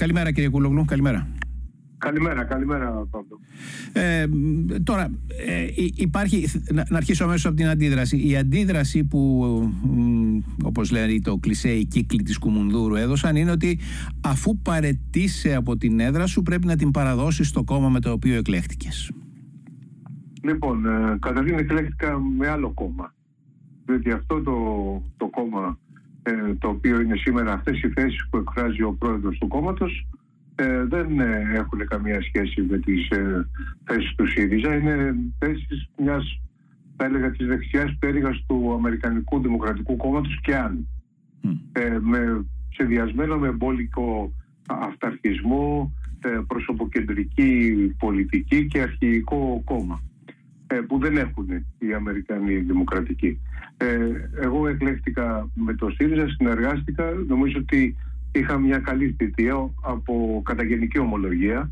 Καλημέρα κύριε Κούλογλου, καλημέρα. Καλημέρα, καλημέρα Παύλο. Ε, τώρα, ε, υπάρχει, να, αρχίσω αμέσως από την αντίδραση. Η αντίδραση που, όπως λέει το κλισέ, οι κύκλοι της Κουμουνδούρου έδωσαν είναι ότι αφού παρετήσει από την έδρα σου πρέπει να την παραδώσεις στο κόμμα με το οποίο εκλέχτηκες. Λοιπόν, ε, καταρχήν εκλέχτηκα με άλλο κόμμα. Διότι αυτό το, το κόμμα ε, το οποίο είναι σήμερα αυτές οι θέσεις που εκφράζει ο πρόεδρος του κόμματος ε, δεν ε, έχουν καμία σχέση με τις ε, θέσεις του ΣΥΡΙΖΑ. Είναι θέσεις μιας, θα έλεγα, της δεξιάς πτέρυγας του Αμερικανικού Δημοκρατικού Κόμματος και αν. Ε, με, συνδυασμένο με εμπόλικο αυταρχισμό, προσωποκεντρική πολιτική και αρχηγικό κόμμα που δεν έχουν οι Αμερικανοί δημοκρατικοί. εγώ εκλέχτηκα με το ΣΥΡΙΖΑ, συνεργάστηκα, νομίζω ότι είχα μια καλή θητεία από καταγενική ομολογία.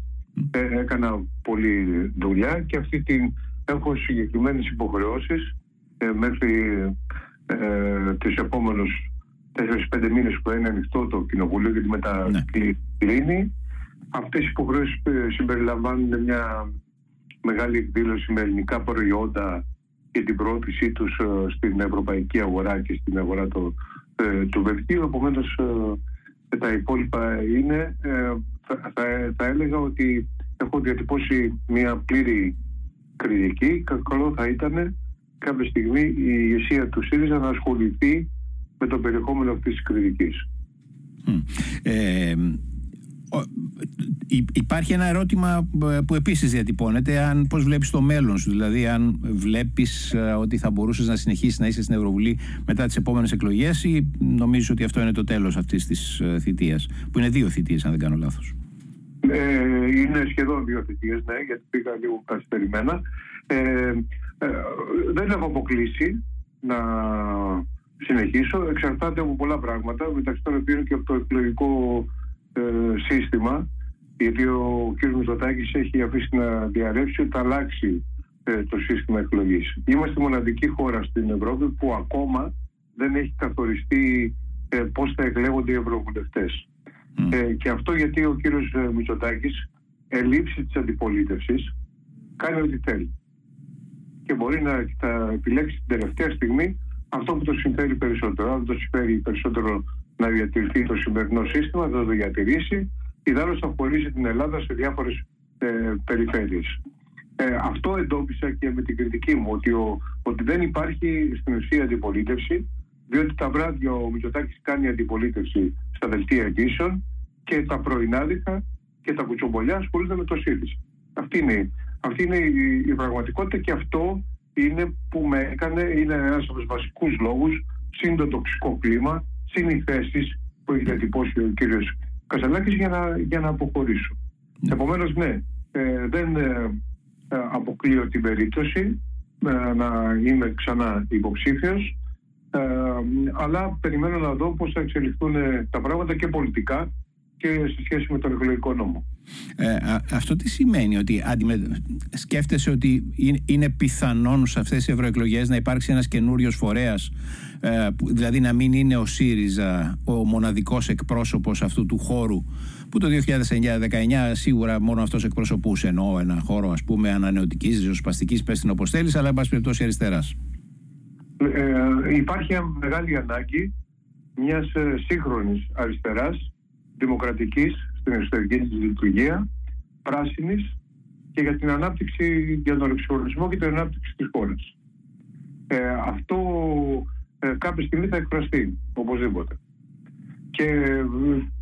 Ε, έκανα πολλή δουλειά και αυτή την έχω συγκεκριμένες υποχρεώσεις ε, μέχρι ε, τους επόμενους 4-5 μήνες που είναι ανοιχτό το κοινοβουλίο γιατί μετά ναι. κλείνει. Αυτές οι υποχρεώσεις ε, συμπεριλαμβάνουν μια μεγάλη εκδήλωση με ελληνικά προϊόντα και την προώθησή τους ε, στην ευρωπαϊκή αγορά και στην αγορά του, του Βελγίου. Επομένως και τα υπόλοιπα είναι, ε, θα, θα, έλεγα ότι έχω διατυπώσει μια πλήρη κριτική. Καλό θα ήταν κάποια στιγμή η ηγεσία του ΣΥΡΙΖΑ να ασχοληθεί με το περιεχόμενο αυτής της κριτικής. Ε, Υπάρχει ένα ερώτημα ε, που επίσης διατυπώνεται αν πώς βλέπεις το μέλλον σου δηλαδή αν βλέπεις ε, ότι θα μπορούσες να συνεχίσεις να είσαι στην Ευρωβουλή μετά τις επόμενες εκλογές ή νομίζεις ότι αυτό είναι το τέλος αυτής της ε, θητείας που είναι δύο θητείες αν δεν κάνω λάθος. Ε, Είναι σχεδόν δύο θητείες ναι γιατί πήγα λίγο καθυστερημένα. Ε, ε, δεν έχω αποκλείσει να συνεχίσω. Εξαρτάται από πολλά πράγματα. Μεταξύ των οποίων και από το εκλογικό ε, σύστημα γιατί ο κ. Μητσοτάκης έχει αφήσει να διαρρεύσει ότι θα αλλάξει ε, το σύστημα εκλογής. Είμαστε μοναδική χώρα στην Ευρώπη που ακόμα δεν έχει καθοριστεί ε, πώς θα εκλέγονται οι ευρωβουλευτές. Ε, και αυτό γιατί ο κύριος Μητσοτάκης ελήψη της αντιπολίτευσης κάνει ό,τι θέλει. Και μπορεί να θα επιλέξει την τελευταία στιγμή αυτό που το συμφέρει περισσότερο. Αν το συμφέρει περισσότερο να διατηρηθεί το σημερινό σύστημα, θα το διατηρήσει. Ιδάλω θα χωρίσει την Ελλάδα σε διάφορες ε, περιφέρειες. Ε, αυτό εντόπισα και με την κριτική μου, ότι, ο, ότι δεν υπάρχει στην ουσία αντιπολίτευση, διότι τα βράδια ο Μητσοτάκης κάνει αντιπολίτευση στα δελτία εγγύσεων και τα πρωινάδικα και τα κουτσομπολιά ασχολούνται με το ΣΥΡΙΖΑ. Αυτή είναι, αυτή είναι η, η πραγματικότητα και αυτό είναι που με έκανε, είναι ένας από τους βασικούς λόγους, συν το τοξικό κλίμα, συνηθέσεις που έχει διατυπώσει ο κύριος Κασαλάκη για να, για να αποχωρήσω. Ναι. Επομένως, ναι, ε, δεν ε, ε, αποκλείω την περίπτωση να είμαι ξανά υποψήφιος αλλά περιμένω να δω πώς θα εξελιχθούν τα πράγματα και πολιτικά και σε σχέση με τον εκλογικό νόμο. Ε, αυτό τι σημαίνει, ότι αντιμε... σκέφτεσαι ότι είναι πιθανόν σε αυτές τις ευρωεκλογές να υπάρξει ένας καινούριος φορέας, ε, δηλαδή να μην είναι ο ΣΥΡΙΖΑ ο μοναδικός εκπρόσωπος αυτού του χώρου που το 2009-19 σίγουρα μόνο αυτός εκπροσωπούσε ενώ ένα χώρο ας πούμε ανανεωτικής, ριζοσπαστικής, πες την όπως θέλεις, αλλά εν πάση περιπτώσει αριστεράς. Ε, υπάρχει μεγάλη ανάγκη μιας ε, σύγχρονης αριστεράς δημοκρατικής στην εσωτερική της λειτουργία, πράσινης και για την ανάπτυξη, για τον εξορισμό και την ανάπτυξη της χώρας. Ε, αυτό ε, κάποια στιγμή θα εκφραστεί, οπωσδήποτε. Και ε,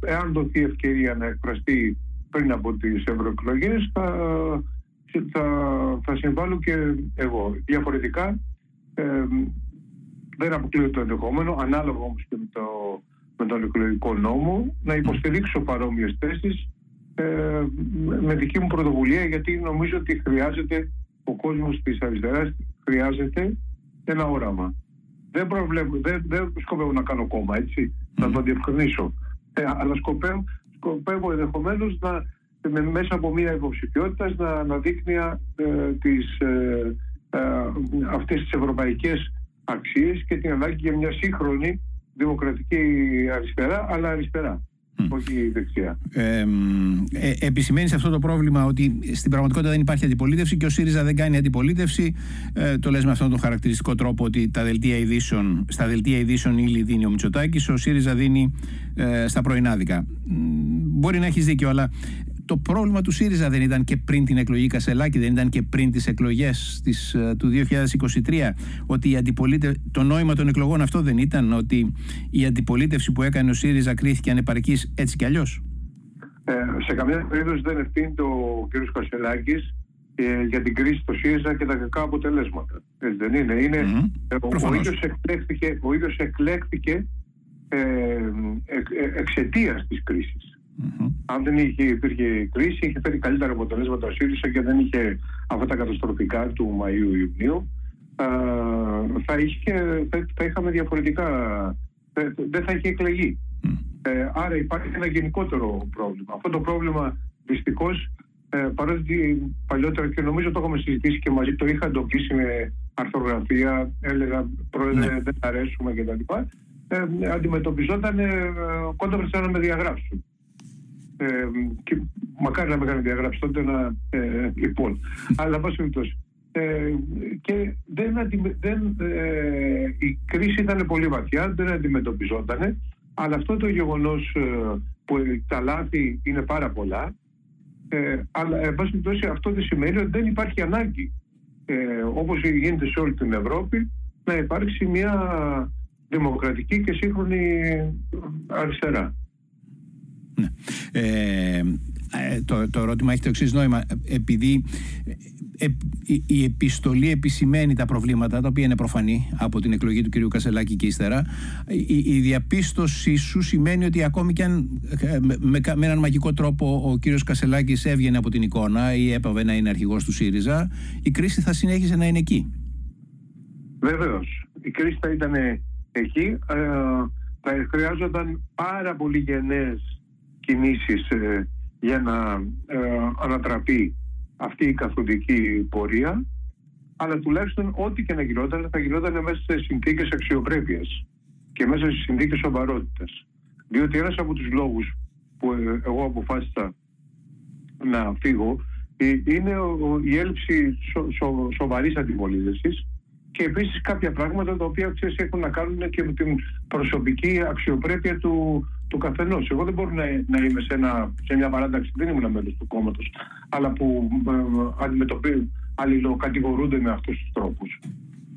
εάν δοθεί ευκαιρία να εκφραστεί πριν από τις ευρωεκλογές, θα, θα, θα συμβάλλω και εγώ. Διαφορετικά, ε, δεν αποκλείω το ενδεχόμενο, ανάλογα όμως και με το με τον εκλογικό νόμο να υποστηρίξω παρόμοιες θέσεις ε, με δική μου πρωτοβουλία γιατί νομίζω ότι χρειάζεται ο κόσμος της αριστεράς χρειάζεται ένα όραμα. Δεν, προβλέπω, δεν, δεν σκοπεύω να κάνω κόμμα, έτσι, να το διευκρινίσω. Ε, αλλά σκοπεύω, σκοπεύω ενδεχομένως να, με, μέσα από μια υποψηφιότητα να αναδείχνει ε, τις, ε, ε, αυτές τις ευρωπαϊκές αξίες και την ανάγκη για μια σύγχρονη δημοκρατική αριστερά, αλλά αριστερά. όχι η δεξιά. Ε, ε, επισημαίνεις σε αυτό το πρόβλημα ότι στην πραγματικότητα δεν υπάρχει αντιπολίτευση και ο ΣΥΡΙΖΑ δεν κάνει αντιπολίτευση. Ε, το λες με αυτόν τον χαρακτηριστικό τρόπο ότι τα δελτία ειδήσεων, στα δελτία ειδήσεων ύλη δίνει ο Μητσοτάκης, ο ΣΥΡΙΖΑ δίνει ε, στα πρωινάδικα. Μπορεί να έχεις δίκιο, αλλά το πρόβλημα του ΣΥΡΙΖΑ δεν ήταν και πριν την εκλογή Κασελάκη, δεν ήταν και πριν τις εκλογές της, ε, του 2023, ότι η το νόημα των εκλογών αυτό δεν ήταν, ότι η αντιπολίτευση που έκανε ο ΣΥΡΙΖΑ κρίθηκε ανεπαρκής έτσι κι αλλιώς; Ε, σε καμία περίπτωση δεν ευθύνει το κ. Κασελάκης ε, για την κρίση του ΣΥΡΙΖΑ και τα κακά αποτελέσματα. Έτσι δεν είναι. είναι mm-hmm. ο, ο, ίδιος εκλέχθηκε, ο ίδιος εκλέχθηκε ε, εξαιτίας της κρίσης. Mm-hmm. Αν δεν είχε, υπήρχε κρίση, είχε φέρει καλύτερα αποτελέσματα ο ΣΥΡΙΖΑ και δεν είχε αυτά τα καταστροφικά του Μαΐου-Ιουνίου, θα, είχε, θα, είχαμε διαφορετικά. Δεν θα είχε εκλεγεί. Mm. Ε, άρα υπάρχει ένα γενικότερο πρόβλημα. Αυτό το πρόβλημα δυστυχώς, ε, παρότι παλιότερα και νομίζω το έχουμε συζητήσει και μαζί, το είχα εντοπίσει με αρθρογραφία, έλεγα πρόεδρε ναι. δεν αρέσουμε κτλ. Ε, αντιμετωπιζόταν ε, κόντρα να με διαγράψουν. Ε, και μακάρι να με κάνει διαγράψει τότε να. Ε, λοιπόν, αλλά πάση περιπτώσει. Ε, και δεν, δεν, ε, η κρίση ήταν πολύ βαθιά, δεν αντιμετωπιζόταν, αλλά αυτό το γεγονός ε, που τα λάθη είναι πάρα πολλά, ε, αλλά εν πάση περιπτώσει αυτό δεν σημαίνει ότι δεν υπάρχει ανάγκη, ε, όπως γίνεται σε όλη την Ευρώπη, να υπάρξει μια δημοκρατική και σύγχρονη αριστερά. Ναι. Ε, ε, το, το ερώτημα έχει το εξής νόημα. Επειδή ε, η επιστολή επισημαίνει τα προβλήματα, τα οποία είναι προφανή από την εκλογή του κ. Κασελάκη και ύστερα, η, η διαπίστωση σου σημαίνει ότι ακόμη και αν με, με, έναν μαγικό τρόπο ο κ. Κασελάκης έβγαινε από την εικόνα ή έπαβε να είναι αρχηγός του ΣΥΡΙΖΑ, η κρίση θα συνέχιζε να είναι εκεί. Βεβαίως. Η κρίση θα ήταν εκεί. Ε, θα χρειάζονταν πάρα πολύ γενναίες κινήσεις ε, για να ε, ανατραπεί αυτή η καθοδική πορεία αλλά τουλάχιστον ό,τι και να γινόταν θα γινόταν μέσα σε συνθήκες αξιοπρέπειας και μέσα σε συνθήκες σοβαρότητας. Διότι ένας από τους λόγους που ε, εγώ αποφάσισα να φύγω είναι η έλλειψη σο, σο, σοβαρής αντιπολίτευσης και επίσης κάποια πράγματα τα οποία ξέρεις, έχουν να κάνουν και με την προσωπική αξιοπρέπεια του, του καθενός. Εγώ δεν μπορώ να, να είμαι σε, ένα, σε μια παράταξη, δεν ήμουν μέλος του κόμματος, αλλά που ε, αντιμετωπίζουν, αλληλοκατηγορούνται με αυτούς τους τρόπους.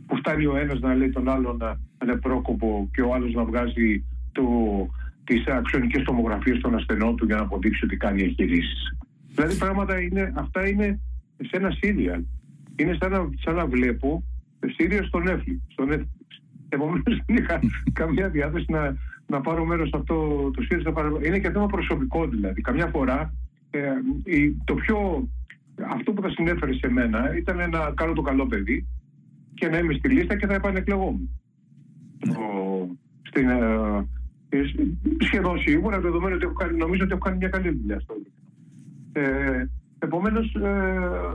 Που φτάνει ο ένας να λέει τον άλλο να είναι πρόκοπο και ο άλλος να βγάζει τις αξιονικές τομογραφίες των ασθενών του για να αποδείξει ότι κάνει εγχειρήσεις. Δηλαδή πράγματα είναι, αυτά είναι σε ένα σύριαλ. Είναι σαν να, σαν να βλέπω σύριαλ στον Netflix. Στο Επομένως δεν είχα καμία διάθεση να, να πάρω μέρος σε αυτό το ΣΥΡΙΖΑ. Είναι και θέμα προσωπικό δηλαδή. Καμιά φορά ε, το πιο. Αυτό που θα συνέφερε σε μένα ήταν να κάνω το καλό παιδί και να είμαι στη λίστα και θα επανεκλεγόμουν. Στην, ε, ε, σχεδόν σίγουρα, δεδομένου ότι έχω κάνει, νομίζω ότι έχω κάνει μια καλή δουλειά στο ε, Επομένως, ε,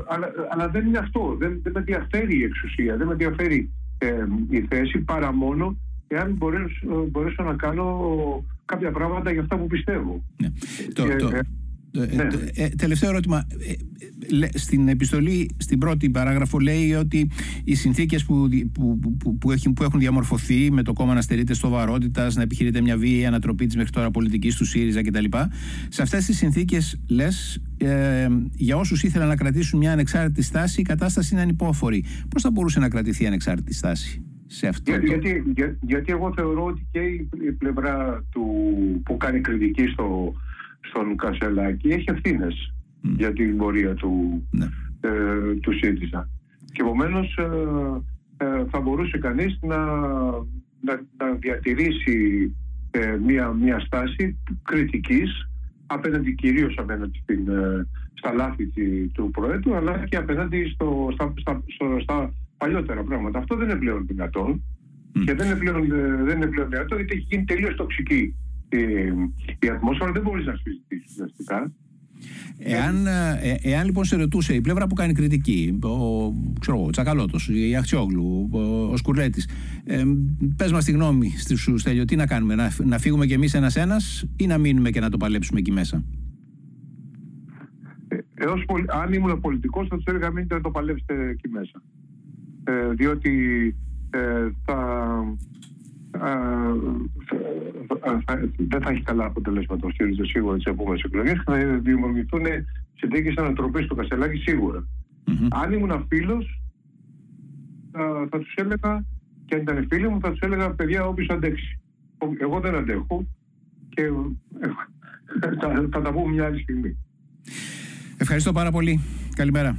αλλά, αλλά, δεν είναι αυτό. Δεν, δεν με ενδιαφέρει η εξουσία, δεν με ενδιαφέρει ε, η θέση παρά μόνο εάν μπορέσω, μπορέσω να κάνω κάποια πράγματα για αυτά που πιστεύω. Ναι. Το, το, ε, ε, ναι. ε, τελευταίο ερώτημα. Στην επιστολή, στην πρώτη παράγραφο, λέει ότι οι συνθήκες που, που, που, που, έχουν, που έχουν διαμορφωθεί με το κόμμα να στερείται σοβαρότητας, να επιχειρείται μια βίαιη ανατροπή της μέχρι τώρα πολιτικής του ΣΥΡΙΖΑ κτλ. Σε αυτές τις συνθήκες, λες, ε, για όσους ήθελαν να κρατήσουν μια ανεξάρτητη στάση, η κατάσταση είναι ανυπόφορη. Πώς θα μπορούσε να κρατηθεί η ανεξάρτητη στάση σε αυτό για, το... γιατί, για, γιατί εγώ θεωρώ ότι και η, πλευρά του που κάνει κριτική στο, στον Κασελάκη έχει ευθύνες για την πορεία του, ναι. ε, του ΣΥΡΙΖΑ. Και επομένως ε, ε, θα μπορούσε κανείς να, να, να, διατηρήσει ε, μια, μια στάση κριτικής απέναντι κυρίως απέναντι στην, ε, στα λάθη του Προέδρου αλλά και απέναντι στο, στα, στα, στα παλιότερα πράγματα. Αυτό δεν είναι πλέον δυνατόν. Και δεν είναι πλέον, ε, δεν είναι πλέον δυνατόν γιατί έχει γίνει τελείως τοξική η, η ατμόσφαιρα. Δεν μπορείς να συζητήσεις ουσιαστικά. Εάν, ε, εάν λοιπόν σε ρωτούσε η πλευρά που κάνει κριτική, ο, ξέρω, ο Τσακαλώτος, η Αχτσιόγλου, ο, ο Σκουρλέτης, ε, πες μας τη γνώμη σου Στέλιο, τι να κάνουμε, να, να φύγουμε κι εμείς ένας-ένας ή να μείνουμε και να το παλέψουμε εκεί μέσα; Ε, έως, αν ήμουν πολιτικός θα τους έλεγα μείνετε να το παλέψετε εκεί μέσα. Ε, διότι ε, θα, δεν θα έχει καλά αποτελέσματα ο ΣΥΡΙΖΑ σίγουρα τις επόμενες εκλογές και θα δημιουργηθούν συνθήκε ανατροπή στο Κασελάκι σίγουρα. Mm-hmm. Αν ήμουν φίλος, θα, θα τους έλεγα και αν ήταν φίλοι μου, θα τους έλεγα παιδιά, όποιο αντέξει. Εγώ δεν αντέχω και ε, θα, θα τα πούμε μια άλλη στιγμή. Ευχαριστώ πάρα πολύ. Καλημέρα.